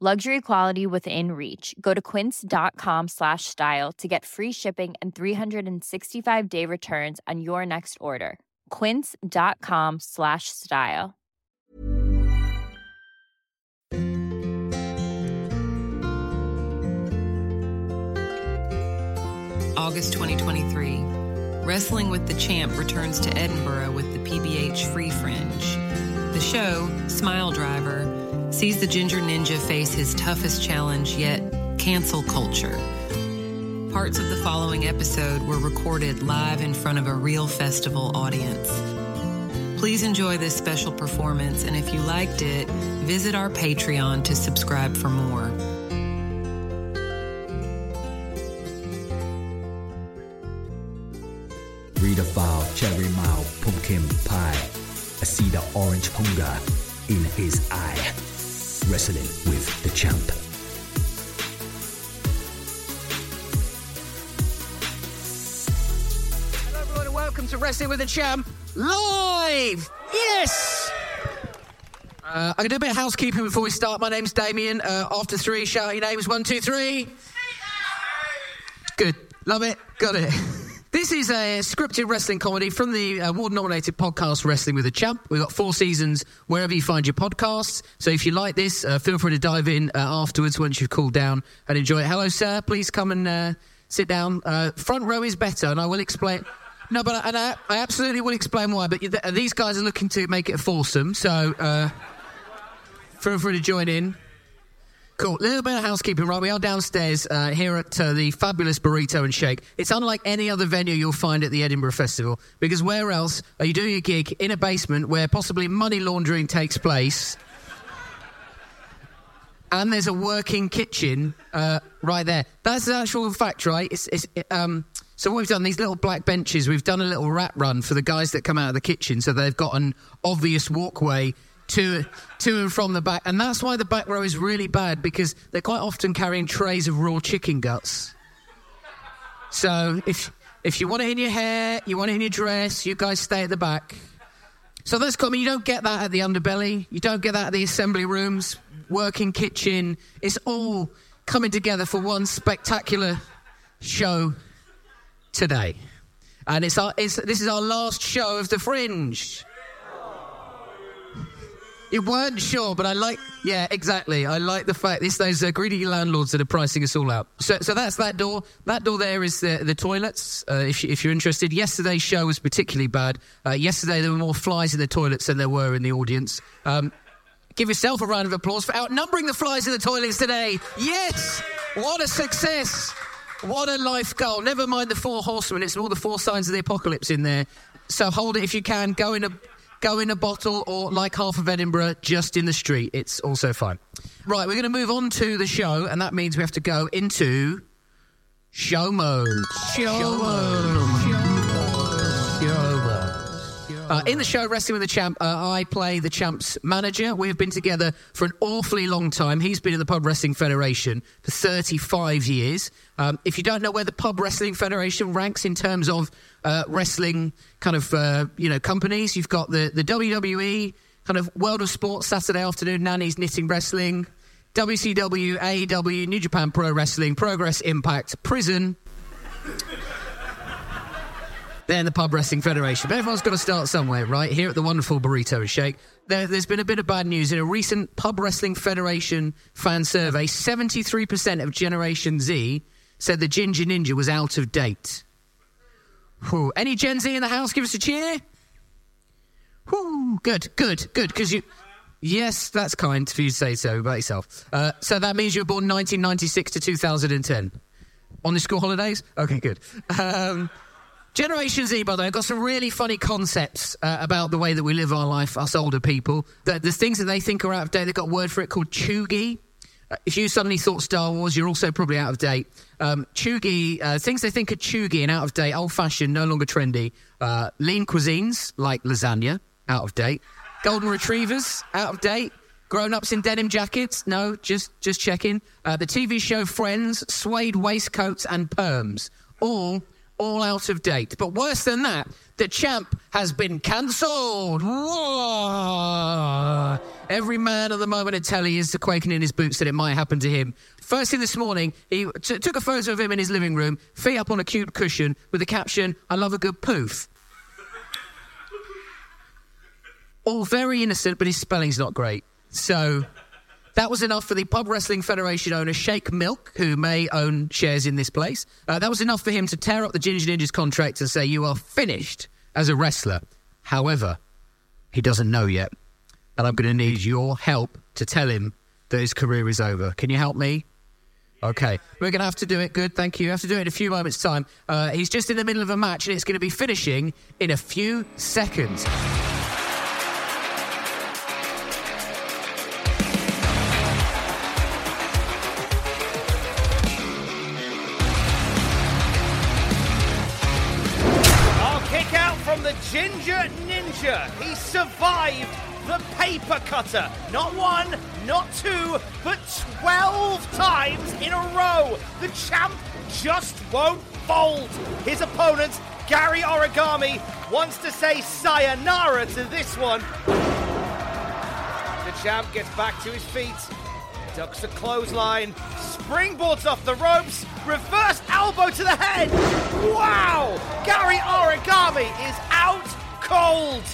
Luxury quality within reach. Go to quince.com slash style to get free shipping and 365 day returns on your next order. Quince.com slash style. August 2023. Wrestling with the Champ returns to Edinburgh with the PBH Free Fringe. The show, Smiledriver, sees the Ginger Ninja face his toughest challenge yet cancel culture. Parts of the following episode were recorded live in front of a real festival audience. Please enjoy this special performance, and if you liked it, visit our Patreon to subscribe for more. Read about cherry mile pumpkin pie. I see the orange hunger in his eye. Wrestling with the champ. Hello, everyone, and welcome to Wrestling with the Champ live. Yes. Uh, I'm gonna do a bit of housekeeping before we start. My name's Damien. Uh, after three, shout your names. One, two, three. Good. Love it. Got it. This is a scripted wrestling comedy from the award nominated podcast Wrestling with a Champ. We've got four seasons wherever you find your podcasts. So if you like this, uh, feel free to dive in uh, afterwards once you've cooled down and enjoy it. Hello, sir. Please come and uh, sit down. Uh, front row is better, and I will explain. No, but I, and I, I absolutely will explain why. But th- these guys are looking to make it a foursome, so uh, feel free to join in. Cool. A little bit of housekeeping, right? We are downstairs uh, here at uh, the fabulous Burrito and Shake. It's unlike any other venue you'll find at the Edinburgh Festival because where else are you doing a gig in a basement where possibly money laundering takes place? And there's a working kitchen uh, right there. That's the actual fact, right? It's, it's, it, um, so what we've done, these little black benches, we've done a little rat run for the guys that come out of the kitchen, so they've got an obvious walkway to to and from the back, and that's why the back row is really bad because they're quite often carrying trays of raw chicken guts. So if if you want it in your hair, you want it in your dress, you guys stay at the back. So that's cool. I mean, you don't get that at the underbelly. You don't get that at the assembly rooms, working kitchen. It's all coming together for one spectacular show today. And it's our, it's, this is our last show of the Fringe. You weren't sure, but I like. Yeah, exactly. I like the fact it's those uh, greedy landlords that are pricing us all out. So, so that's that door. That door there is the the toilets. Uh, if if you're interested, yesterday's show was particularly bad. Uh, yesterday there were more flies in the toilets than there were in the audience. Um, give yourself a round of applause for outnumbering the flies in the toilets today. Yes, what a success! What a life goal. Never mind the four horsemen. It's all the four signs of the apocalypse in there. So hold it if you can. Go in a go in a bottle or like half of Edinburgh just in the street. It's also fine. Right, we're going to move on to the show, and that means we have to go into show mode. Show, mode. Show mode. Uh, in the show Wrestling with the Champ, uh, I play the Champ's manager. We have been together for an awfully long time. He's been in the Pub Wrestling Federation for 35 years. Um, if you don't know where the Pub Wrestling Federation ranks in terms of uh, wrestling kind of uh, you know companies, you've got the, the WWE, kind of World of Sports Saturday afternoon, Nanny's Knitting Wrestling, WCW, AEW, New Japan Pro Wrestling, Progress Impact, Prison. Then the Pub Wrestling Federation. But everyone's got to start somewhere, right? Here at the wonderful Burrito Shake, there, has been a bit of bad news. In a recent Pub Wrestling Federation fan survey, 73% of Generation Z said the Ginger Ninja was out of date. Whew. Any Gen Z in the house? Give us a cheer. Whew. Good, good, good. Because you. Yes, that's kind for you to say so about yourself. Uh, so that means you were born 1996 to 2010. On the school holidays? Okay, good. Um, Generation Z, by the way, got some really funny concepts uh, about the way that we live our life, us older people. The, the things that they think are out of date, they've got a word for it called chuggy. Uh, if you suddenly thought Star Wars, you're also probably out of date. Um, chuggy, uh, things they think are chuggy and out of date, old fashioned, no longer trendy. Uh, lean cuisines, like lasagna, out of date. Golden retrievers, out of date. Grown ups in denim jackets, no, just just checking. Uh, the TV show Friends, suede waistcoats and perms, all all out of date. But worse than that, the champ has been cancelled. Every man at the moment at telly is quaking in his boots that it might happen to him. First thing this morning, he t- took a photo of him in his living room, feet up on a cute cushion, with the caption, I love a good poof. All very innocent, but his spelling's not great. So that was enough for the Pub Wrestling Federation owner, Shake Milk, who may own shares in this place. Uh, that was enough for him to tear up the Ginger Ninjas contract and say, You are finished as a wrestler. However, he doesn't know yet. And I'm going to need your help to tell him that his career is over. Can you help me? Okay, we're going to have to do it. Good, thank you. We have to do it in a few moments' time. Uh, he's just in the middle of a match and it's going to be finishing in a few seconds. He survived the paper cutter. Not one, not two, but 12 times in a row. The champ just won't fold. His opponent, Gary Origami, wants to say sayonara to this one. The champ gets back to his feet, ducks a clothesline, springboards off the ropes, reverse elbow to the head. Wow! Gary Origami is out cold.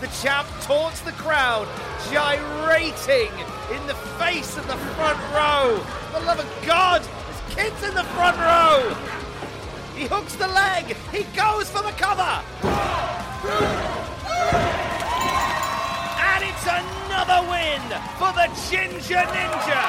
The champ taunts the crowd, gyrating in the face of the front row. For the love of God, there's kids in the front row. He hooks the leg. He goes for the cover. And it's another win for the Ginger Ninja.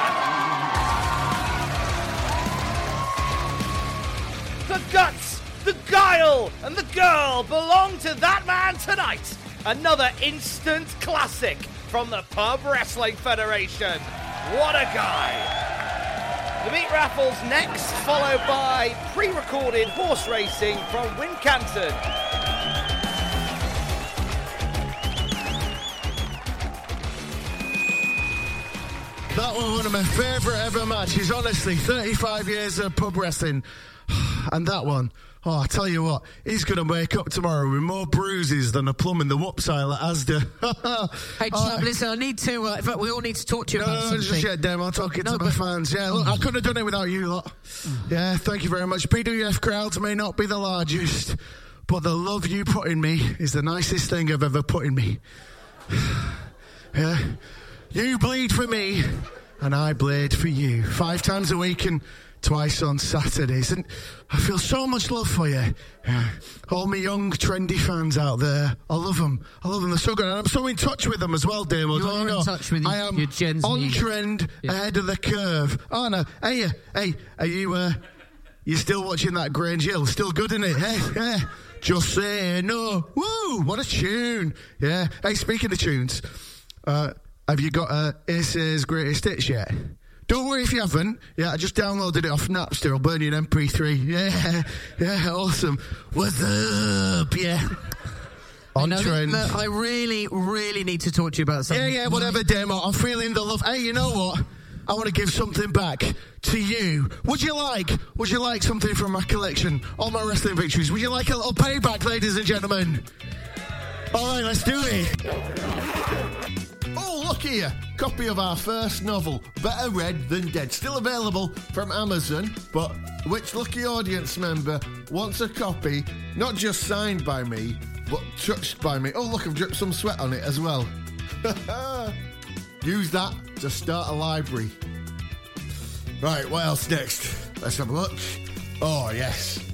The guts, the guile, and the girl belong to that man tonight. Another instant classic from the Pub Wrestling Federation. What a guy! The meat raffles next, followed by pre recorded horse racing from Wincanton. That was one of my favourite ever matches, honestly. 35 years of pub wrestling. And that one, oh, I tell you what, he's going to wake up tomorrow with more bruises than a plum in the whoop sale at Asda. Hey, champ, listen, I need to. Uh, in fact, we all need to talk to you about No, something. just yet, Dame. I'll talk it No, to my fans. Yeah, look, I couldn't have done it without you lot. Yeah, thank you very much. PWF crowds may not be the largest, but the love you put in me is the nicest thing I've ever put in me. yeah, you bleed for me, and I bleed for you. Five times a week and twice on Saturdays, and I feel so much love for you. Yeah. All my young, trendy fans out there, I love them. I love them. They're so good, and I'm so in touch with them as well, Damo. You are in touch with I am your Gen Z. on trend, ahead of the curve. Oh no, hey, uh, hey, are you? Uh, you still watching that Grange Hill? Still good in it? Hey, yeah. Just say no. Woo! What a tune! Yeah. Hey, speaking of tunes, uh, have you got uh, Ace's greatest hits yet? Don't worry if you haven't. Yeah, I just downloaded it off Napster. I'll burn you an MP3. Yeah, yeah, awesome. What's up? Yeah. On No, trend. look, I really, really need to talk to you about something. Yeah, yeah, whatever, demo. I'm feeling the love. Hey, you know what? I want to give something back to you. Would you like? Would you like something from my collection? All my wrestling victories. Would you like a little payback, ladies and gentlemen? All right, let's do it. Here. Copy of our first novel, Better Read Than Dead. Still available from Amazon, but which lucky audience member wants a copy, not just signed by me, but touched by me? Oh, look, I've dripped some sweat on it as well. Use that to start a library. Right, what else next? Let's have a look. Oh, yes.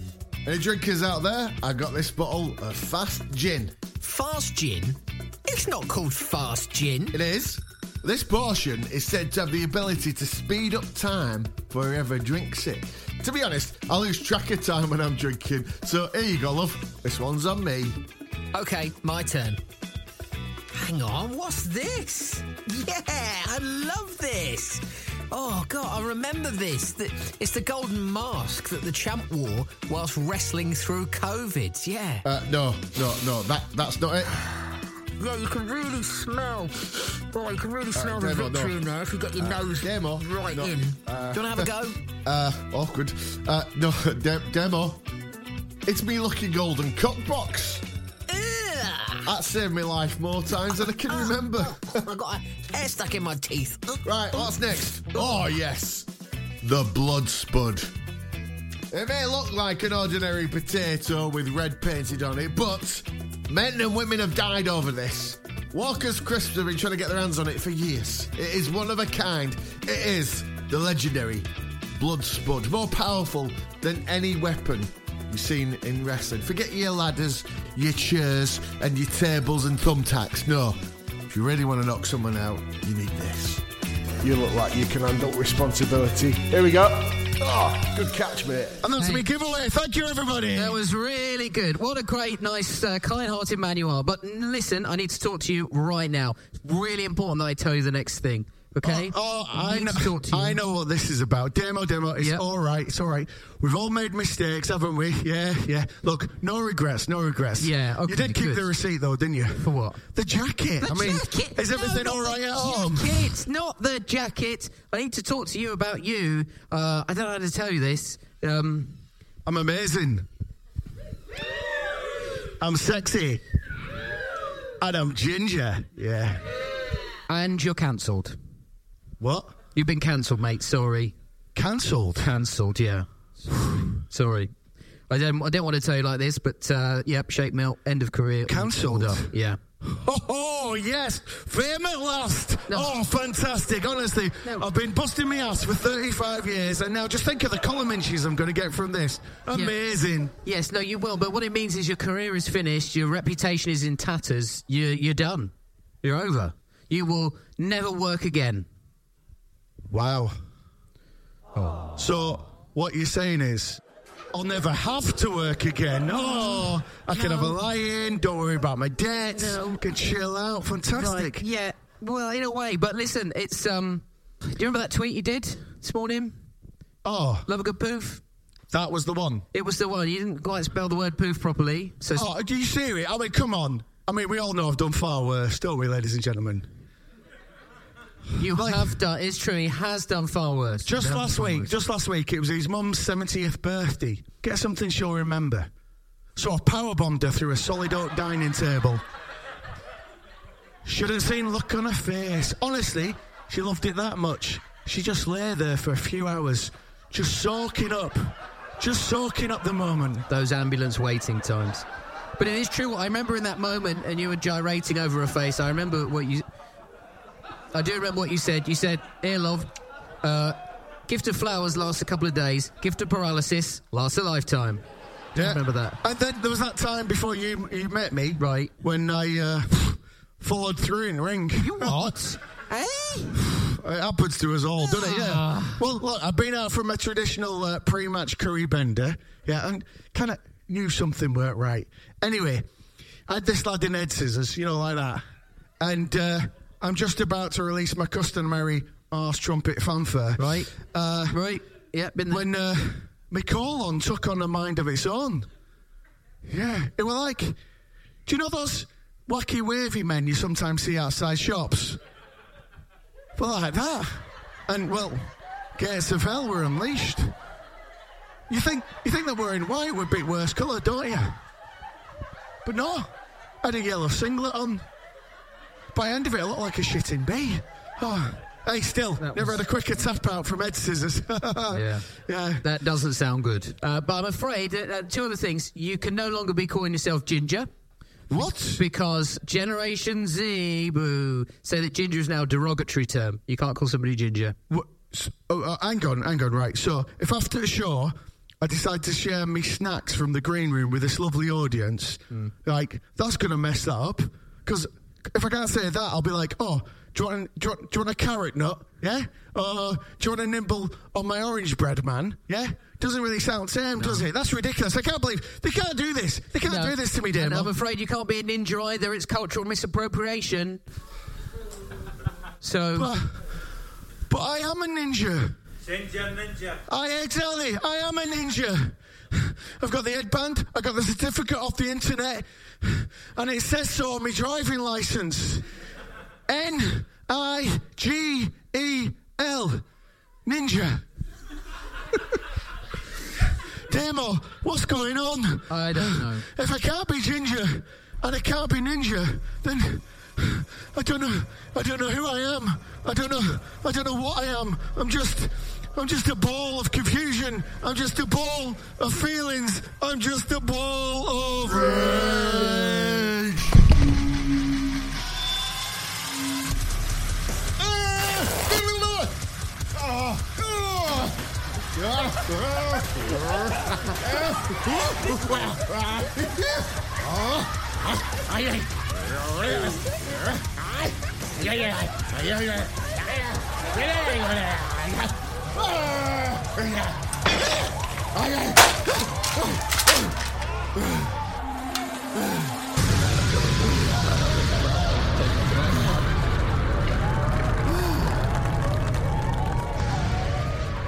Any drinkers out there? I got this bottle of fast gin. Fast gin? It's not called fast gin. It is. This portion is said to have the ability to speed up time for whoever drinks it. To be honest, I lose track of time when I'm drinking. So here you go, love. This one's on me. Okay, my turn. Hang on, what's this? Yeah, I love this. Oh god, I remember this. It's the golden mask that the champ wore whilst wrestling through COVID. Yeah. Uh, no, no, no. That that's not it. Yeah, you can really smell. Oh, you can really smell the Demo, victory no. in there if you get your Uh, nose Demo, right no, in. uh, Do you want to have a go? Uh, awkward. Uh, no, de- demo. It's me lucky golden cock box. That saved my life more times than I can remember. I got a hair stuck in my teeth. Right, what's next? Oh, yes. The blood spud. It may look like an ordinary potato with red painted on it, but men and women have died over this. Walker's Crisps have been trying to get their hands on it for years. It is one of a kind. It is the legendary blood spud, more powerful than any weapon you've seen in wrestling. Forget your ladders, your chairs, and your tables and thumbtacks. No, if you really want to knock someone out, you need this. You look like you can handle responsibility. Here we go. Oh, good catch, mate. And that's Hey. me giveaway. Thank you, everybody. That was really good. What a great, nice, uh, kind-hearted man you are. But listen, I need to talk to you right now. It's Really important that I tell you the next thing. Okay? Oh, I need know. to talk to you. I know what this is about. Demo, demo. It's Yep. all right. It's all right. We've all made mistakes, haven't we? Yeah, yeah. Look, no regrets. No regrets. Yeah, okay, You did keep good. the receipt, though, didn't you? For what? The jacket. The I mean, jacket. is everything not all right at home? Jacket, not the jacket. I need to talk to you about you. Uh, I don't know how to tell you this. Um, I'm amazing. I'm sexy. And I'm ginger. Yeah. and you're cancelled. What? You've been cancelled, mate. Sorry. Cancelled. Cancelled. Yeah. Sorry. I don't. I don't want to tell you like this, but uh, yep. Shake Mill. End of career. Cancelled? Yeah. Oh, oh, yes, fame at last. No. Oh, fantastic. Honestly, No. I've been busting my ass for 35 years, and now just think of the column inches I'm going to get from this. Amazing. Yes. No, you will. But what it means is your career is finished. Your reputation is in tatters. You're you're done. You're over. You will never work again. Wow. So, what you're saying is, I'll never have to work again. Oh, I can have a lie in, don't worry about my debts, No. can chill out. Fantastic. Right, Yeah. Well, in a way. But listen, it's um. Do you remember that tweet you did this morning? Oh, Love a good poof. that was the one. It was the one. You didn't quite spell the word poof properly. So Oh, do you see it? I mean, come on. I mean, we all know I've done far worse, don't we, ladies and gentlemen? You have done. It's true. He has done far worse. Just Done last week, worse. just last week, it was his mum's 70th birthday. Get something she'll remember. So I powerbombed her through a solid oak dining table. Should have seen look on her face. Honestly, she loved it that much. She just lay there for a few hours, just soaking up, just soaking up the moment. those ambulance waiting times. But it is true. I remember in that moment, and you were gyrating over her face. I remember what you. I do remember what you said. You said, "Here, love, uh, gift of flowers lasts a couple of days. Gift of paralysis lasts a lifetime." I remember that. And then there was that time before you you met me, Right. When I uh, followed through in the ring. You What? hey? It happens to us all, doesn't it? Yeah. Well, look, I've been out from a traditional uh, pre-match curry bender, yeah, and kind of knew something weren't right. Anyway, I had this laminated scissors, you know, like that, and uh, I'm just about to release my customary arse trumpet fanfare. Right. Uh, right. Yeah, been there. When uh, my colon took on a mind of its own. Yeah, it was like, do you know those wacky wavy men you sometimes see outside shops? But like that. And, well, gates of hell were unleashed. You think you think that wearing white would be worse colour, don't you? But no, I had a yellow singlet on. By the end of it, I looked like a shitting bee. Oh, hey, still, never had a quicker tap out from Ed Scissors. yeah. Yeah. That doesn't sound good. Uh, but I'm afraid, uh, two other things. You can no longer be calling yourself Ginger. What? Because Generation Z, boo, say that ginger is now a derogatory term. You can't call somebody ginger. What? Oh, uh, hang on, hang on, right. So, if after the show I decide to share me snacks from the green room with this lovely audience, like, that's going to mess that up. Because if I can't say that, I'll be like, oh, do you, want, do, you want, do you want a carrot nut? Yeah? Uh, do you want a nibble on my orange bread, man? Yeah? Doesn't really sound same, does it? That's ridiculous. I can't believe they can't do this. They can't No. do this to me, dear And I'm Mum. afraid you can't be a ninja either. It's cultural misappropriation. So. But, but I am a ninja. Ninja, ninja. I exactly. I am a ninja. I've got the headband. I've got the certificate off the internet, and it says so on my driving license. N I G E L, ninja. Demo, what's going on? I don't know. If I can't be ginger and I can't be ninja, then I don't know. I don't know who I am. I don't know. I don't know what I am. I'm just. I'm just a ball of confusion. I'm just a ball of feelings. I'm just a ball of rage.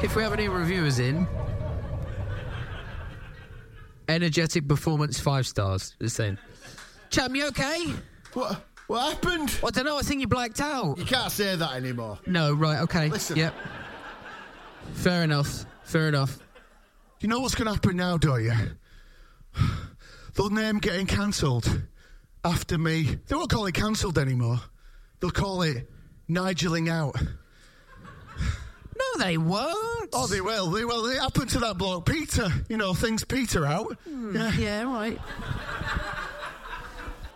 If we have any reviewers in, energetic performance five stars. Just saying. Chum, you okay? What? What happened? I don't know. I think you blacked out. You can't say that anymore. No, right. Okay. Listen. Yep. Fair enough. Fair enough. You know what's going to happen now, don't you? They'll name getting cancelled after me. They won't call it cancelled anymore. They'll call it Nigeling out. No, they won't. Oh, they will. They will. It happened to that bloke, Peter. You know, things Peter out. Hmm, yeah. Yeah, right.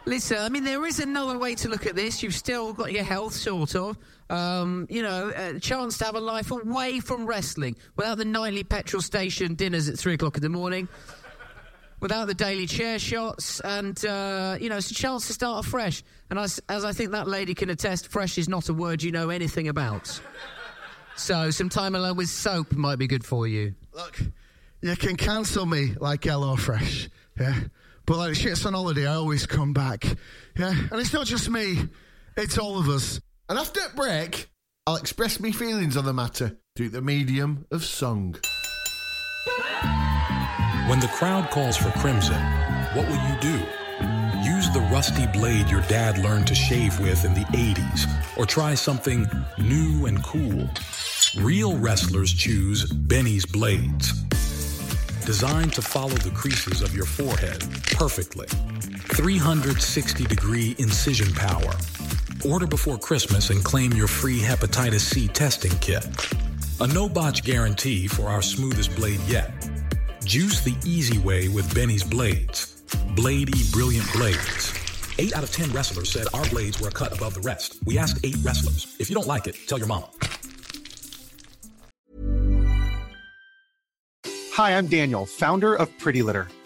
Listen, I mean, there is another way to look at this. You've still got your health, sort of. Um, you know, a chance to have a life away from wrestling without the nightly petrol station dinners at three o'clock in the morning, without the daily chair shots, and, uh, you know, it's a chance to start afresh. And as, as I think that lady can attest, fresh is not a word you know anything about. So, some time alone with soap might be good for you. Look, you can cancel me like HelloFresh, yeah? But like shit's on holiday, I always come back, yeah? And it's not just me, it's all of us. And after a break, I'll express my feelings on the matter through the medium of song. When the crowd calls for Crimson, what will you do? Use the rusty blade your dad learned to shave with in the 80s, or try something new and cool. Real wrestlers choose Benny's blades. Designed to follow the creases of your forehead perfectly. 360 degree incision power. Order before Christmas and claim your free hepatitis C testing kit. A no botch guarantee for our smoothest blade yet. Juice the easy way with Benny's blades. Bladey brilliant blades. Eight out of ten wrestlers said our blades were a cut above the rest. We asked eight wrestlers. If you don't like it, tell your mom. Hi, I'm Daniel, founder of Pretty Litter.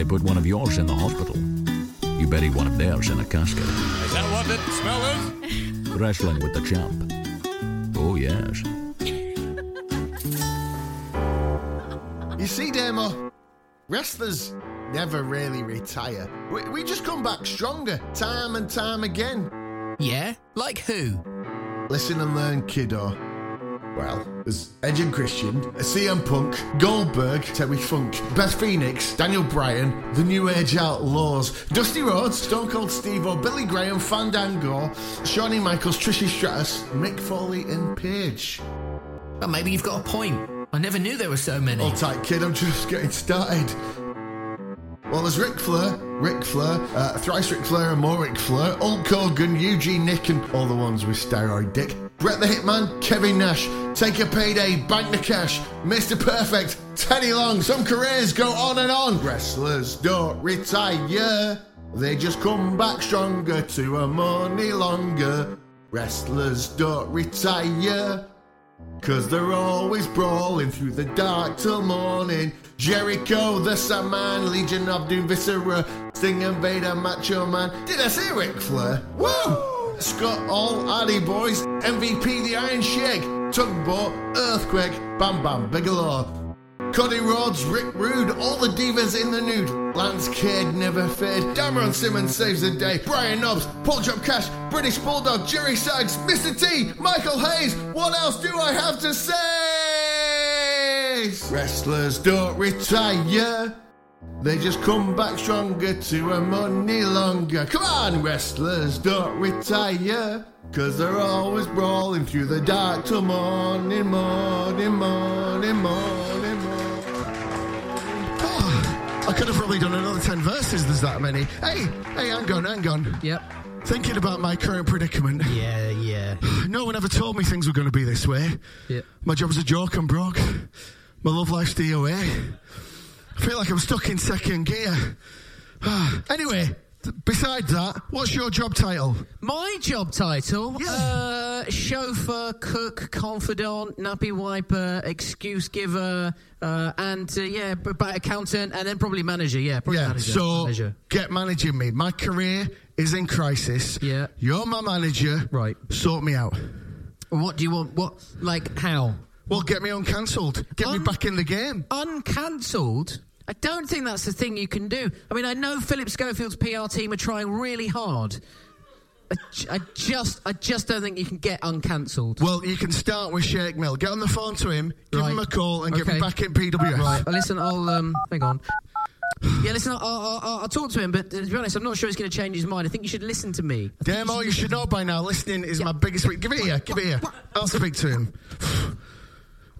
They put one of yours in the hospital. You bury one of theirs in a casket. Is that what it smell is? Wrestling with the champ. Oh, yes. You see, Demo, wrestlers never really retire. We, we just come back stronger, time and time again. Yeah? Like who? Listen and learn, kiddo. Well, there's Edge and Christian, CM Punk, Goldberg, Terry Funk, Beth Phoenix, Daniel Bryan, The New Age Outlaws, Dusty Rhodes, Stone Cold Steve O, Billy Graham, Fandango, Shawn Michaels, Trish Stratus, Mick Foley, and Paige. Well, maybe you've got a point. I never knew there were so many. Hold tight, kid, I'm just getting started. Well, there's Ric Flair, Ric Flair, uh, Thrice Ric Flair and more Ric Flair, Hulk Hogan, Eugene Nick, and all the ones with steroid dick. Bret the Hitman, Kevin Nash, Take a Payday, Bank the Cash, Mr. Perfect, Teddy Long. Some careers go on and on. Wrestlers don't retire, they just come back stronger to a money longer. Wrestlers don't retire. Cause they're always brawling through the dark till morning. Jericho, the Sandman, Legion of Doom, Viscera, Sting and Vader, Macho Man. Did I say Ric Flair? Woo! Scott Hall, Hardy Boys, MVP, The Iron Sheik, Tugboat, Earthquake, Bam Bam Bigelow. Cody Rhodes, Rick Rude, all the divas in the nude. Lance Cade never fade. Damn Ron Simmons saves the day. Brian Knobbs, Paul Job Cash, British Bulldog, Jerry Sykes, Mr. T, Michael Hayes. What else do I have to say? Wrestlers don't retire. They just come back stronger to a money longer. Come on, wrestlers don't retire. Cause they're always brawling through the dark till morning, morning, morning, morning, morning. Oh, I could have probably done another 10 verses, there's that many. Hey, hey, hang on, hang on. Yep. Thinking about my current predicament. Yeah, yeah. No one ever told me things were going to be this way. Yeah. My job's a joke, I'm broke. My love life's DOA. I feel like I'm stuck in second gear. anyway, besides that, what's your job title? My job title? Uh, chauffeur, cook, confidant, nappy wiper, excuse giver, uh, and uh, yeah, accountant, and then probably manager. Yeah, probably Yeah, manager. so manager. get managing me. My career is in crisis. Yeah. You're my manager. Right. Sort me out. What do you want? What like how? Well, get me uncancelled. Get me back in the game. Uncancelled? I don't think that's the thing you can do. I mean, I know Philip Schofield's PR team are trying really hard. I, I just, I just don't think you can get uncancelled. Well, you can start with Shake Mill. Get on the phone to him, give Right. him a call, and get Okay. me back in PWS. Right. Well, listen, I'll um, hang on. Yeah, listen, I'll, I'll, I'll, I'll talk to him, but uh, to be honest, I'm not sure he's going to change his mind. I think you should listen to me. Damn Demo, you should know by now. Listening is my biggest. Give it here. Give it here. I'll speak to him.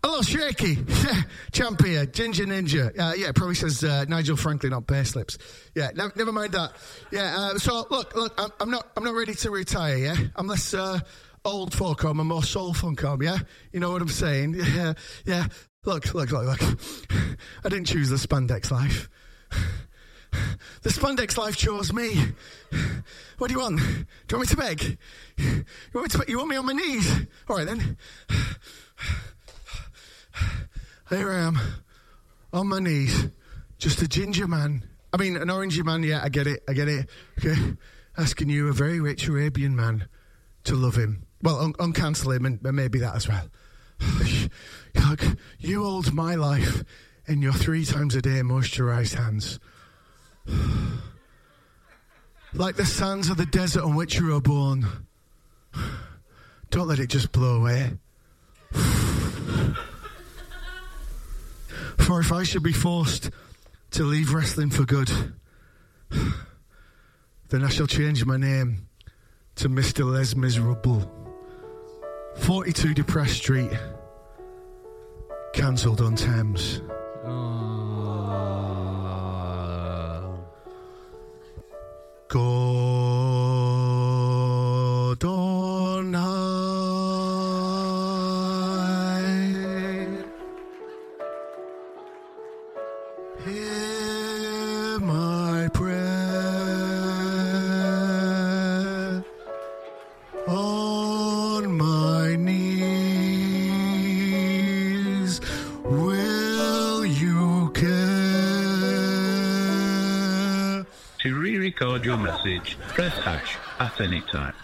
Hello, Shaky. Yeah, champ here, Ginger Ninja. Uh, yeah, probably says uh, Nigel Franklin on pay slips. Yeah, never mind that. Yeah, uh, so look, look, I'm, I'm not, I'm not ready to retire. Yeah, I'm less uh, old folk home and more soul funk home. Yeah, you know what I'm saying? Yeah, yeah. Look, look, look, look. I didn't choose the spandex life. The spandex life chose me. What do you want? Do you want me to beg? You want me to? You want me on my knees? All right then. Here I am, on my knees, just a ginger man. I mean, an orangey man. Yeah, I get it. I get it. Okay, asking you, a very rich Arabian man, to love him. Well, un- uncancel him, and, maybe that as well. You hold my life in your three times a day moisturised hands. Like the sands of the desert on which you were born. Don't let it just blow away. For if I should be forced to leave wrestling for good, then I shall change my name to Mr. Les Miserable. 42 Depressed Street, cancelled on Thames. Good message, press hash at any time.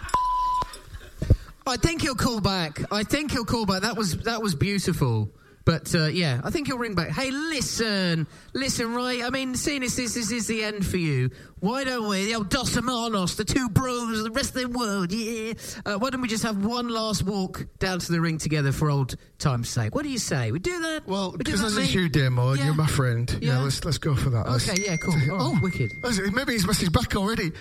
I think he'll call back. I think he'll call back. That was that was beautiful. But uh, yeah, I think he'll ring back. Hey, listen, listen, right? I mean, seeing as this, this is the end for you, why don't we, the old Dos Hermanos, the two bros, the rest of the world, yeah? Uh, why don't we just have one last walk down to the ring together for old time's sake? What do you say? We do that? Well, because that, this is mate? you, Demo, and Yeah. you're my friend. Yeah, Yeah. let's let's go for that. Let's- Okay, yeah, cool. Oh, wicked. Maybe he's messaged back already.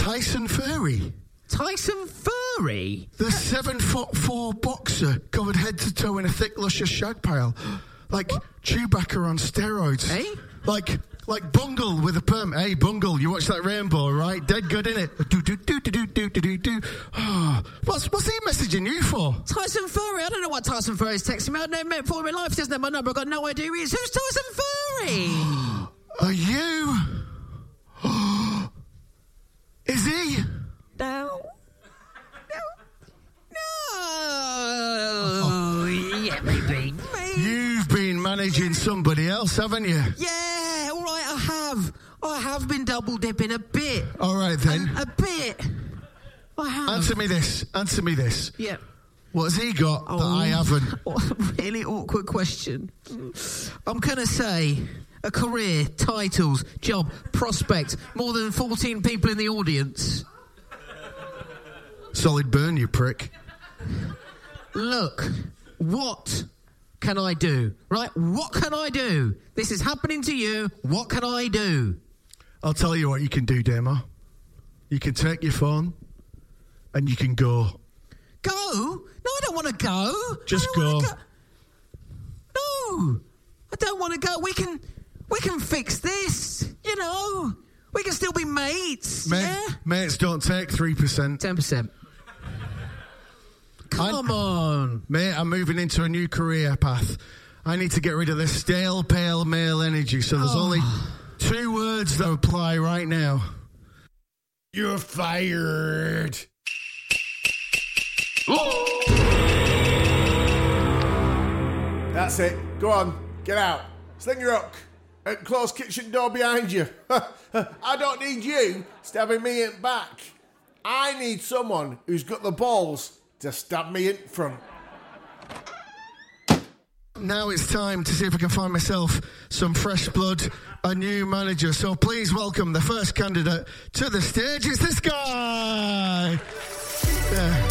Tyson Furry. Tyson Furry? The seven foot four boxer covered head to toe in a thick, luscious shag pile. Like Chewbacca on steroids. Hey? Like like Bungle with a perm. Hey, Bungle, you watch that rainbow, right? Dead good, innit? Do, do, do, do, do, do, do, do, do. Oh, what's, what's he messaging you for? Tyson Furry. I don't know what Tyson Furry's texting me. I've never met before in my life. He doesn't have my number. I've got no idea who he is. Who's Tyson Furry? Are you? Is he? No. No. No. yeah, maybe. You've been managing somebody else, haven't you? Yeah, all right, I have. I have been double dipping a bit. All right then. A bit. I have. Answer me this. Answer me this. Yeah. What has he got that I haven't? Really awkward question. I'm going to say a career, titles, job, prospect, more than 14 people in the audience. Solid burn, you prick. Look, what can I do? Right? What can I do? This is happening to you. What can I do? I'll tell you what you can do, Demo. You can take your phone and you can go. Go? No, I don't want to go. Just don't go. No, I don't want to go. We can, we can fix this. You know, we can still be mates. Mate, yeah, Mates don't take 3%. ten percent. Come on. Mate, I'm moving into a new career path. I need to get rid of this stale, pale male energy, so there's Oh. only two words that apply right now. You're fired. That's it. Go on, get out. Sling your hook. And close kitchen door behind you. I don't need you stabbing me in back. I need someone who's got the balls to stab me in front. Now it's time to see if I can find myself some fresh blood, a new manager. So please welcome the first candidate to the stage. It's this guy. Yeah.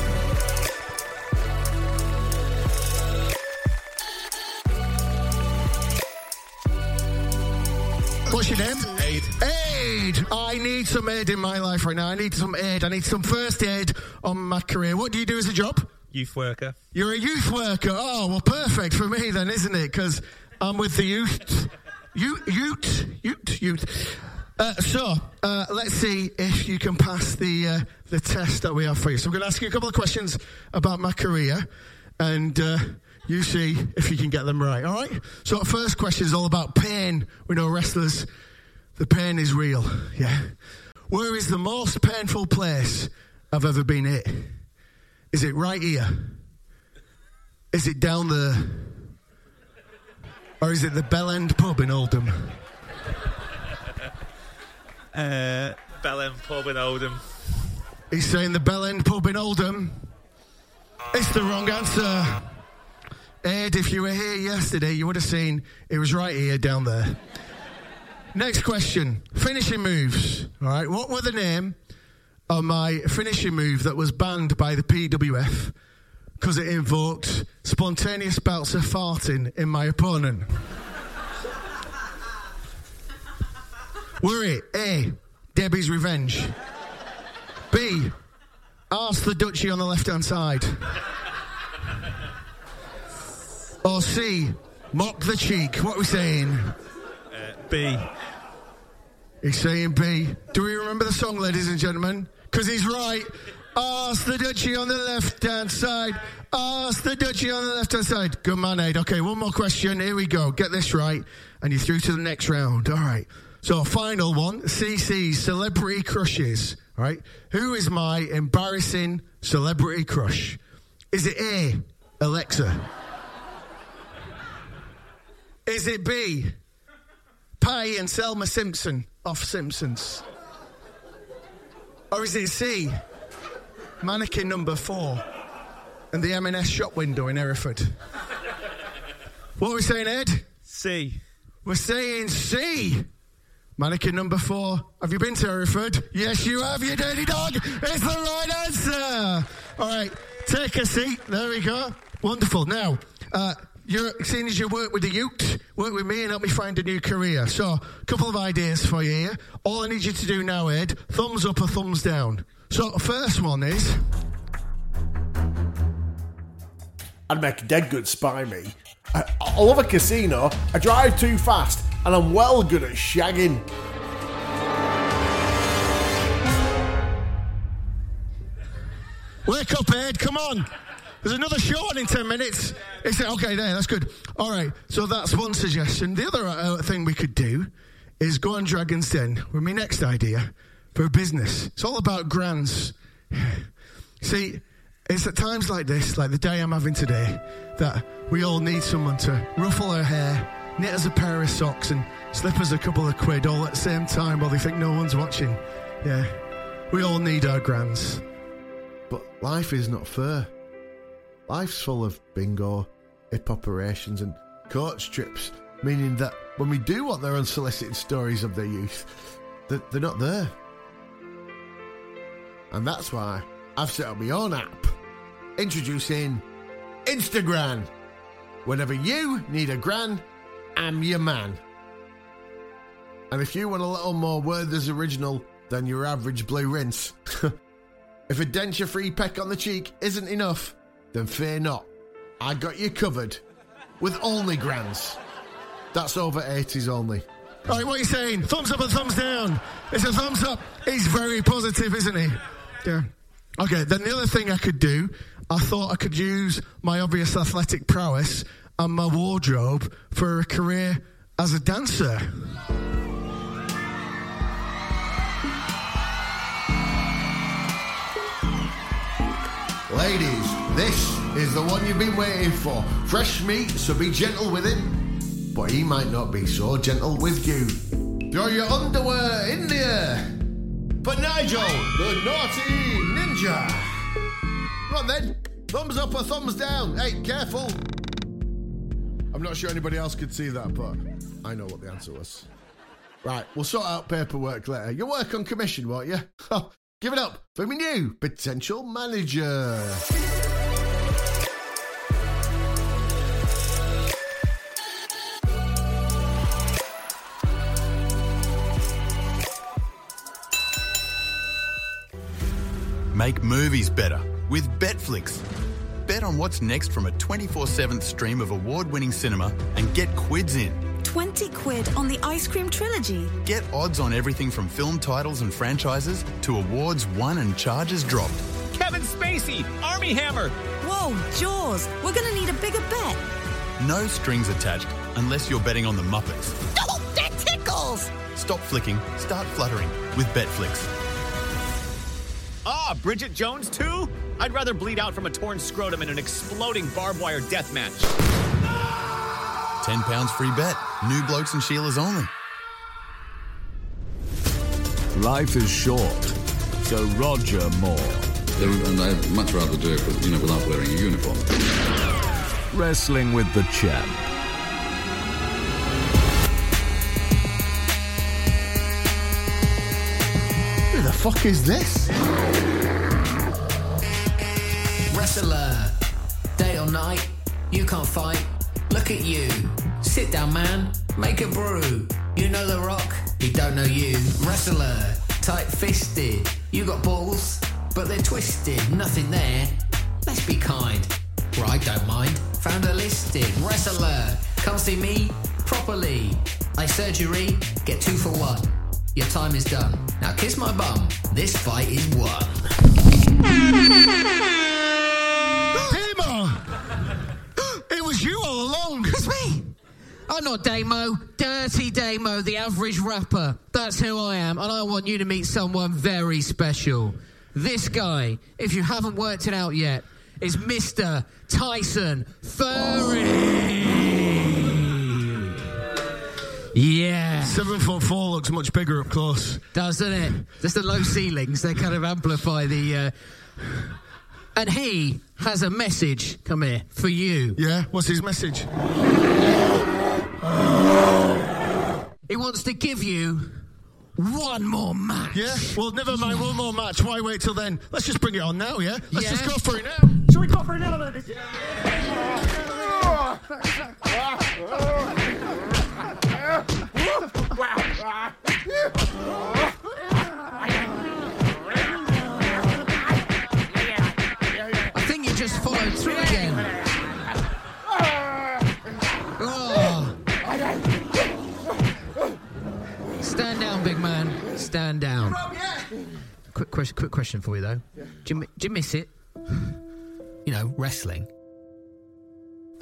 What's your name? Aid. Aid. I need some aid in my life right now. I need some aid. I need some first aid on my career. What do you do as a job? Youth worker. You're a youth worker. Oh, well, perfect for me then, isn't it? Because I'm with the youth. Youth, youth, youth, youth. Uh, so, uh, let's see if you can pass the uh, the test that we have for you. So, I'm going to ask you a couple of questions about my career, and uh, you see if you can get them right. All right. So, our first question is all about pain. We know wrestlers, the pain is real. Yeah. Where is the most painful place I've ever been hit? Is it right here? Is it down there? Or is it the Bell End pub in Oldham? Uh, Bell End Pub in Oldham. He's saying the Bell End pub in Oldham. It's the wrong answer. Ed, if you were here yesterday, you would have seen it was right here down there. Next question. Finishing moves. All right. What were the name of my finishing move that was banned by the PWF because it invoked spontaneous bouts of farting in my opponent. Were it A, Debbie's Revenge? B, Ask the Duchy on the left hand side? Or C, Mock the Cheek? What are we saying? Uh, B. He's saying B. Do we remember the song, ladies and gentlemen? Because he's right. Ask the Duchy on the left hand side. Ask the Duchy on the left hand side. Good man, Ed. Okay, one more question. Here we go. Get this right, and you're through to the next round. All right. So, final one CC's celebrity crushes. All right. Who is my embarrassing celebrity crush? Is it A, Alexa? Is it B, Pie and Selma Simpson off Simpsons? Or is it C, mannequin number four and the M&S shop window in Hereford? What are we saying, Ed? C. We're saying C. Mannequin number four. Have you been to Hereford? Yes, you have, you dirty dog. It's the right answer. All right, take a seat. There we go. Wonderful. Now, uh, you're seeing as you work with the youth, work with me and help me find a new career. So, a couple of ideas for you here. All I need you to do now, Ed, thumbs up or thumbs down. So, the first one is. I'd make a dead good spy me. I, I love a casino, I drive too fast, and I'm well good at shagging. Wake up, Ed. Come on. There's another show on in 10 minutes. It's okay, there, that's good. All right, so that's one suggestion. The other uh, thing we could do is go on Dragon's Den with my next idea for a business. It's all about grants. See, it's at times like this, like the day I'm having today, that we all need someone to ruffle our hair, knit us a pair of socks, and slip us a couple of quid all at the same time while they think no one's watching. Yeah, we all need our grants. But life is not fair. Life's full of bingo, hip operations, and coach trips, meaning that when we do want their unsolicited stories of their youth, that they're not there. And that's why I've set up my own app. Introducing Instagran. Whenever you need a gran, I'm your man. And if you want a little more Werther's original than your average blue rinse, if a denture free peck on the cheek isn't enough, then fear not. I got you covered with only grants. That's over 80s only. All right, what are you saying? Thumbs up and thumbs down. It's a thumbs up. He's very positive, isn't he? Yeah. Okay, then the other thing I could do, I thought I could use my obvious athletic prowess and my wardrobe for a career as a dancer. Ladies, this is the one you've been waiting for. Fresh meat, so be gentle with him. But he might not be so gentle with you. Throw your underwear in the air. For Nigel, the naughty ninja. Right then, thumbs up or thumbs down. Hey, careful. I'm not sure anybody else could see that, but I know what the answer was. Right, we'll sort out paperwork later. You'll work on commission, won't you? Give it up for my new potential manager. Make movies better with Betflix. Bet on what's next from a 24 7 stream of award winning cinema and get quids in. 20 quid on the Ice Cream Trilogy. Get odds on everything from film titles and franchises to awards won and charges dropped. Kevin Spacey, Armie Hammer. Whoa, Jaws. We're going to need a bigger bet. No strings attached unless you're betting on the Muppets. Oh, that tickles! Stop flicking, start fluttering with Betflix. Ah, Bridget Jones too? I'd rather bleed out from a torn scrotum in an exploding barbed wire death match. £10 free bet. New blokes and Sheilas only. Life is short, so Roger Moore. And I'd much rather do it, with, you know, without wearing a uniform. Wrestling with the champ. Fuck is this? Wrestler. Day or night, you can't fight. Look at you. Sit down, man. Make a brew. You know The Rock, he don't know you. Wrestler. Tight fisted. You got balls, but they're twisted. Nothing there. Let's be kind. Well, I don't mind. Found a listed. Wrestler. Can't see me properly. I surgery. Get two for one. Your time is done. Now kiss my bum. This fight is won. Damo! It was you all along. It's me. I'm not Damo. Dirty Damo, the average rapper. That's who I am, and I want you to meet someone very special. This guy, if you haven't worked it out yet, is Mr. Tyson Furry. Yeah. Seven foot four looks much bigger up close. Doesn't it? Just the low ceilings, they kind of amplify the. Uh... And he has a message, come here, for you. Yeah? What's his message? He wants to give you one more match. Yeah? Well, never mind, one more match. Why wait till then? Let's just bring it on now, yeah? Let's Yeah. just go for it now. Shall we go for an element? I think you just followed through again. Oh. Stand down, big man. Stand down. Quick question, quick question for you though. Do you, do you miss it? You know, wrestling.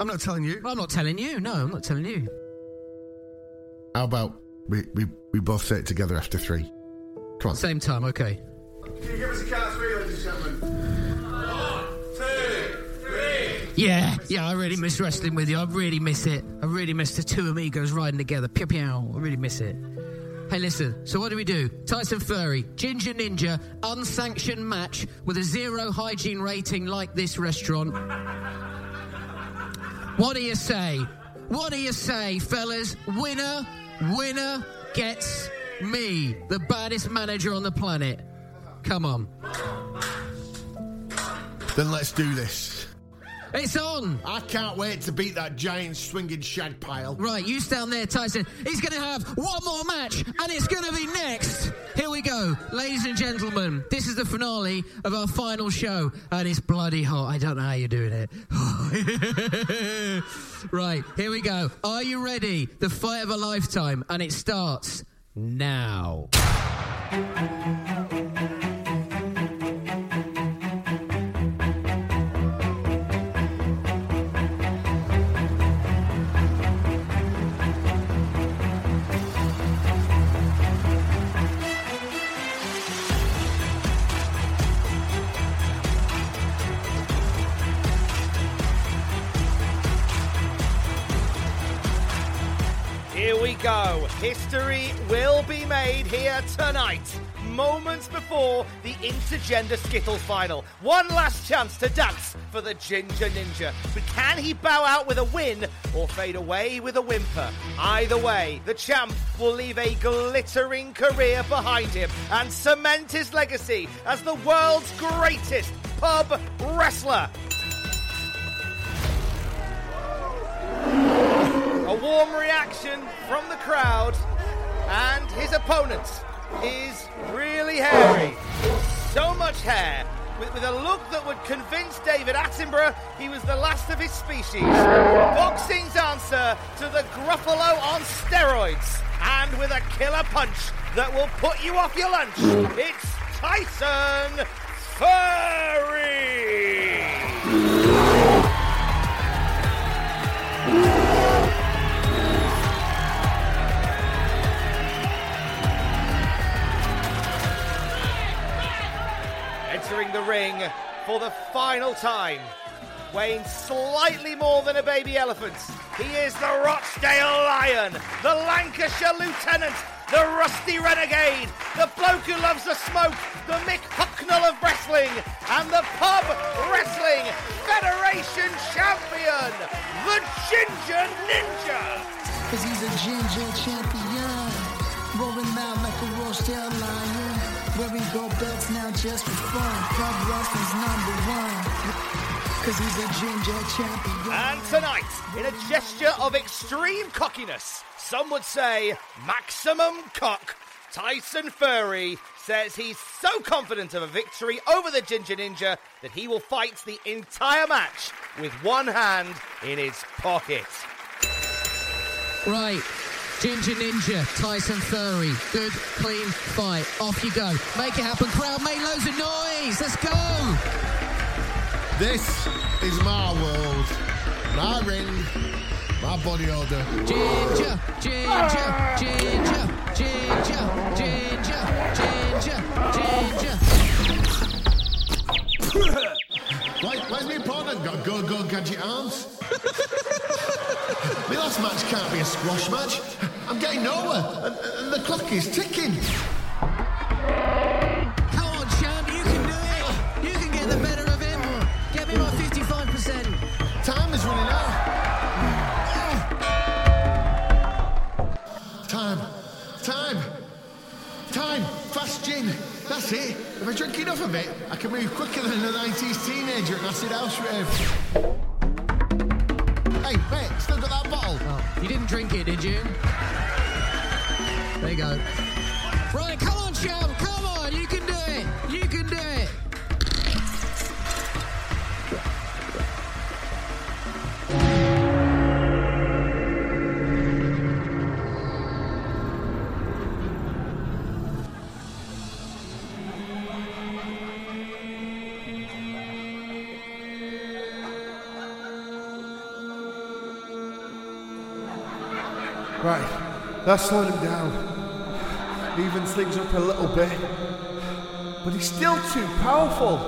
I'm not telling you. I'm not telling you. No, I'm not telling you. How about we, we, we both say it together after three? Come on. Same time, okay. Can you give us a count of three, ladies and gentlemen? One, two, three. Yeah, yeah, I really miss wrestling with you. I really miss it. I really miss the two amigos riding together. Pew pew. I really miss it. Hey, listen. So what do we do? Tyson Furry, Ginger Ninja, unsanctioned match with a zero hygiene rating like this restaurant. What do you say? What do you say, fellas? Winner, winner gets me, the baddest manager on the planet. Come on. Then let's do this. It's on. I can't wait to beat that giant swinging shag pile. Right, you stand there, Tyson. He's going to have one more match, and it's going to be next. Here we go, ladies and gentlemen. This is the finale of our final show, and it's bloody hot. I don't know how you're doing it. right, here we go. Are you ready? The fight of a lifetime, and it starts now. History will be made here tonight. Moments before the intergender Skittles final. One last chance to dance for the Ginger Ninja. But can he bow out with a win or fade away with a whimper? Either way, the champ will leave a glittering career behind him and cement his legacy as the world's greatest pub wrestler. A warm reaction from the crowd, and his opponent is really hairy. So much hair, with, with a look that would convince David Attenborough he was the last of his species. Boxing's answer to the Gruffalo on steroids, and with a killer punch that will put you off your lunch. It's Tyson Furry! Entering the ring for the final time. Weighing slightly more than a baby elephant. He is the Rochdale Lion, the Lancashire Lieutenant, the Rusty Renegade, the bloke who loves the smoke, the Mick Hucknall of wrestling, and the Pub Wrestling Federation Champion, the Ginger Ninja. Cause he's a ginger champion, rolling out like a Rochdale lion. Where we go belts now just for fun. Pub wrestling's number one. Cause he's a ginger champion. And tonight, in a gesture of extreme cockiness, some would say maximum cock, Tyson Furry says he's so confident of a victory over the Ginger Ninja that he will fight the entire match with one hand in his pocket. Right. Ginger Ninja, Tyson Furry. Good, clean fight. Off you go. Make it happen. Crowd, make loads of noise. Let's go. This is my world, my ring, my body order. Ginger, ginger, ginger, ginger, ginger, ginger, ginger. Why, where's my opponent got go go gadget arms? my last match can't be a squash match. I'm getting nowhere, and, and the clock is ticking. Come on, champ, you can do it. You can get the better of him. Get me my 55%. Time is running out. Time, time, time. Fast gin. That's it. If I drink enough of it, I can move quicker than a 90s teenager at an acid house rave. Hey, mate, still got that bottle? Oh, you didn't drink it, did you? There you go. Right, come on, champ. Come on. You can that slowed him down. Evens things up a little bit. But he's still too powerful.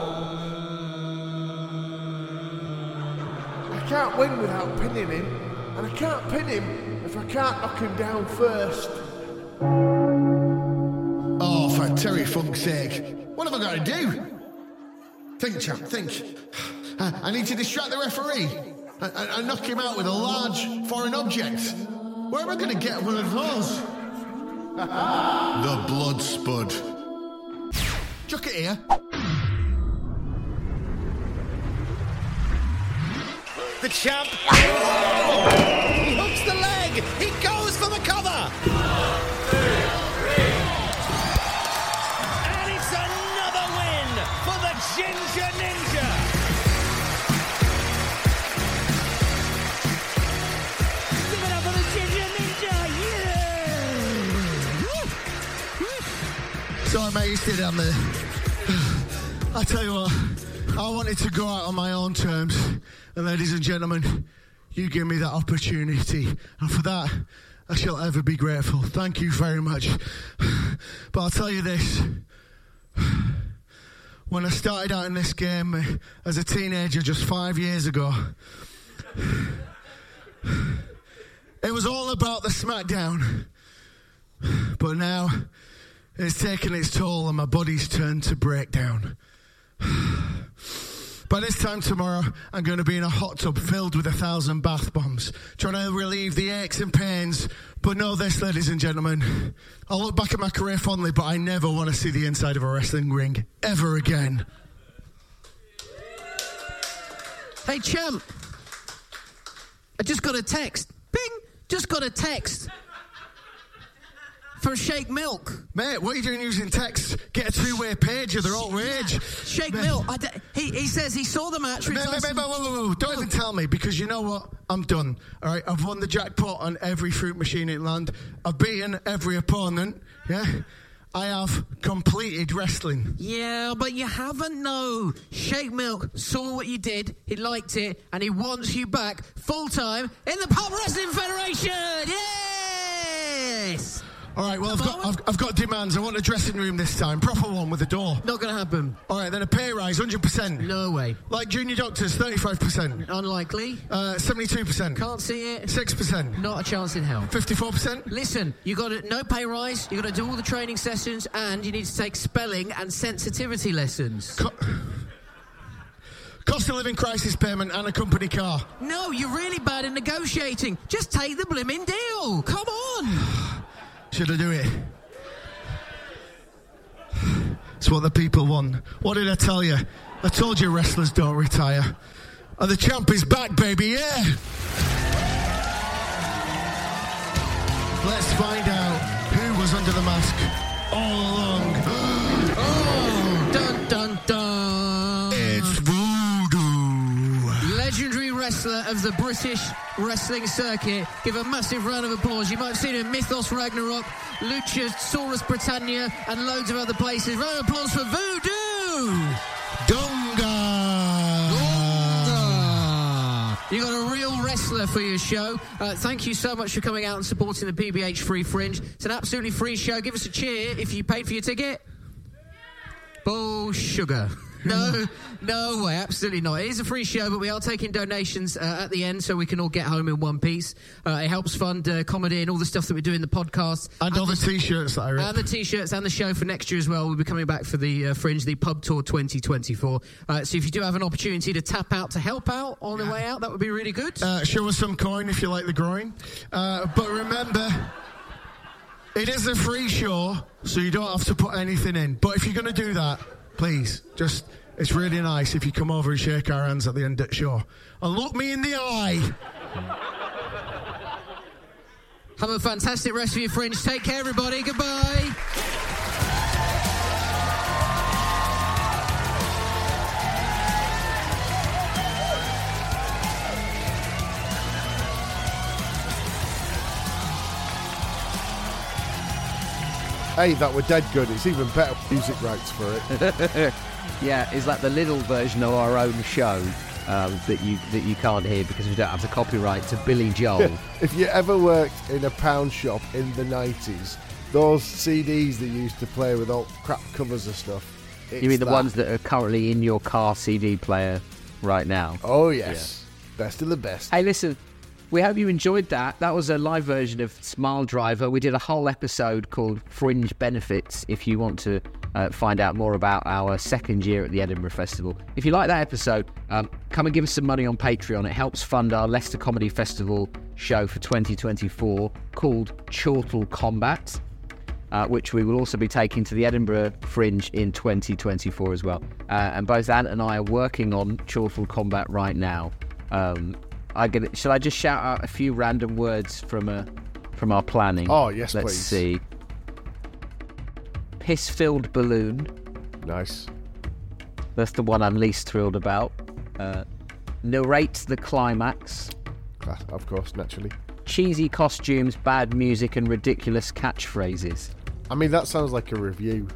I can't win without pinning him, and I can't pin him if I can't knock him down first. Oh, for Terry Funk's sake. What have I got to do? Think, champ, think. I, need to distract the referee and knock him out with a large foreign object. Where am I going to get one of those? the blood spud. Chuck it here. The champ. He hooks the leg. He goes Sorry, mate, you stay down there. I tell you what, I wanted to go out on my own terms, and ladies and gentlemen, you give me that opportunity, and for that, I shall ever be grateful. Thank you very much. But I'll tell you this. When I started out in this game as a teenager just five years ago, it was all about the SmackDown. But now, it's taken its toll and my body's turned to breakdown. By this time tomorrow, I'm going to be in a hot tub filled with a thousand bath bombs, trying to relieve the aches and pains. But know this, ladies and gentlemen, I'll look back at my career fondly, but I never want to see the inside of a wrestling ring ever again. Hey, champ. I just got a text. Bing! Just got a text. For Shake Milk. Mate, what are you doing using text? Get a two way pager. of their all rage. Shake Milk. I d- he, he says he saw the match. Mate, mate, mate, whoa, whoa, whoa, Don't even tell me because you know what? I'm done. All right, I've won the jackpot on every fruit machine in land. I've beaten every opponent. Yeah, I have completed wrestling. Yeah, but you haven't, no. Shake Milk saw what you did, he liked it, and he wants you back full time in the Pub Wrestling Federation! Yes! All right, well, I've got, I've, I've got demands. I want a dressing room this time, proper one with a door. Not gonna happen. All right, then a pay rise, 100%. No way. Like junior doctors, 35%. Unlikely. Uh, 72%. Can't see it. 6%. Not a chance in hell. 54%. Listen, you got to no pay rise. You got to do all the training sessions, and you need to take spelling and sensitivity lessons. Cost of living crisis payment and a company car. no, you're really bad at negotiating. Just take the blimmin' deal. Come on. Should I do it? It's what the people want. What did I tell you? I told you wrestlers don't retire. And the champ is back, baby, yeah! Let's find out who was under the mask all along. Oh, wrestler of the British wrestling circuit. Give a massive round of applause. You might have seen him in Mythos Ragnarok, Luchasaurus Britannia, and loads of other places. Round of applause for Voodoo. Donga! Donga! You got a real wrestler for your show. Uh, thank you so much for coming out and supporting the PBH Free Fringe. It's an absolutely free show. Give us a cheer if you paid for your ticket. Bull sugar. No, no way, absolutely not. It is a free show, but we are taking donations uh, at the end so we can all get home in one piece. Uh, it helps fund uh, comedy and all the stuff that we do in the podcast. And all the t-shirts that I rip. And the t-shirts and the show for next year as well. We'll be coming back for the uh, Fringe, the Pub Tour 2024. Uh, so if you do have an opportunity to tap out to help out on the way out, that would be really good. Uh, show us some coin if you like the groin. Uh, but remember, it is a free show, so you don't have to put anything in. But if you're going to do that, please, just, it's really nice if you come over and shake our hands at the end the show. And look me in the eye. Have a fantastic rest of your Fringe. Take care, everybody. Goodbye. Hey, that were dead good. It's even better music rights for it. yeah, it's like the little version of our own show um, that you that you can't hear because we don't have the copyright to Billy Joel. if you ever worked in a pound shop in the 90s, those CDs that used to play with all crap covers of stuff. you mean the that. ones that are currently in your car CD player right now? Oh, yes. Best of the best. Hey, listen, we hope you enjoyed that. That was a live version of Smiledriver. We did a whole episode called Fringe Benefits if you want to uh, find out more about our second year at the Edinburgh Festival. If you like that episode, um, come and give us some money on Patreon. It helps fund our Leicester Comedy Festival show for 2024 called Chortle Combat. Uh, which we will also be taking to the Edinburgh Fringe in 2024 as well. Uh, and both Ant and I are working on Chortle Combat right now. Um, I get. Shall I just shout out a few random words from a from our planning? Oh, yes, Let's please. see. Piss-filled balloon. Nice. That's the one I'm least thrilled about. Uh, narrate the climax. Ah, Of course, naturally. Cheesy costumes, bad music, and ridiculous catchphrases. I mean, that sounds like a review.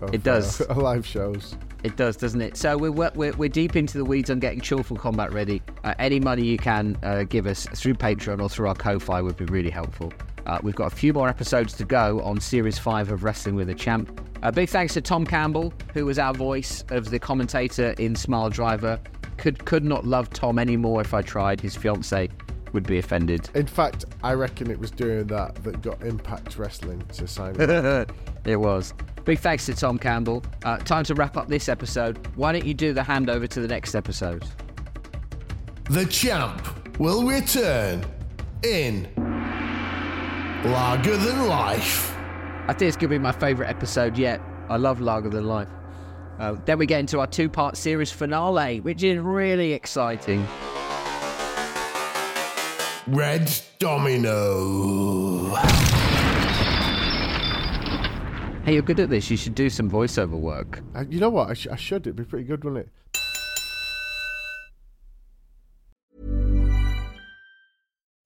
Of, It does. Uh, live shows. It does, doesn't it? So we're we're, we're deep into the weeds on getting Chortle Combat ready. Uh, any money you can uh, give us through Patreon or through our Ko-Fi would be really helpful. Uh, we've got a few more episodes to go on Series 5 of Wrestling with a Champ. A big thanks to Tom Campbell, who was our voice of the commentator in Smiledriver. Could could not love Tom anymore if I tried. His fiance would be offended. In fact, I reckon it was doing that that got Impact Wrestling to sign it was. Big thanks to Tom Campbell. Uh, time to wrap up this episode. Why don't you do the handover to the next episode? The champ will return in Larger Than Life. I think it's going to be my favourite episode yet. I love Lager Than Life. Uh, then we get into our two part series finale, which is really exciting. Red Domino. Hey, you're good at this. You should do some voiceover work. Uh, you know what? I, sh- I should. It'd be pretty good, wouldn't it?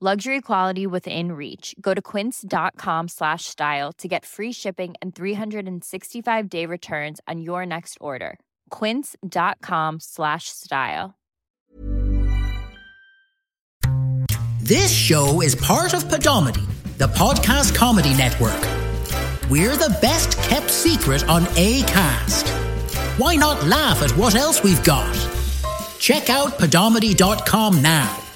Luxury quality within reach. Go to quince.com slash style to get free shipping and 365 day returns on your next order. Quince.com slash style. This show is part of Podomedy, the podcast comedy network. We're the best kept secret on ACAST. Why not laugh at what else we've got? Check out podomedy.com now.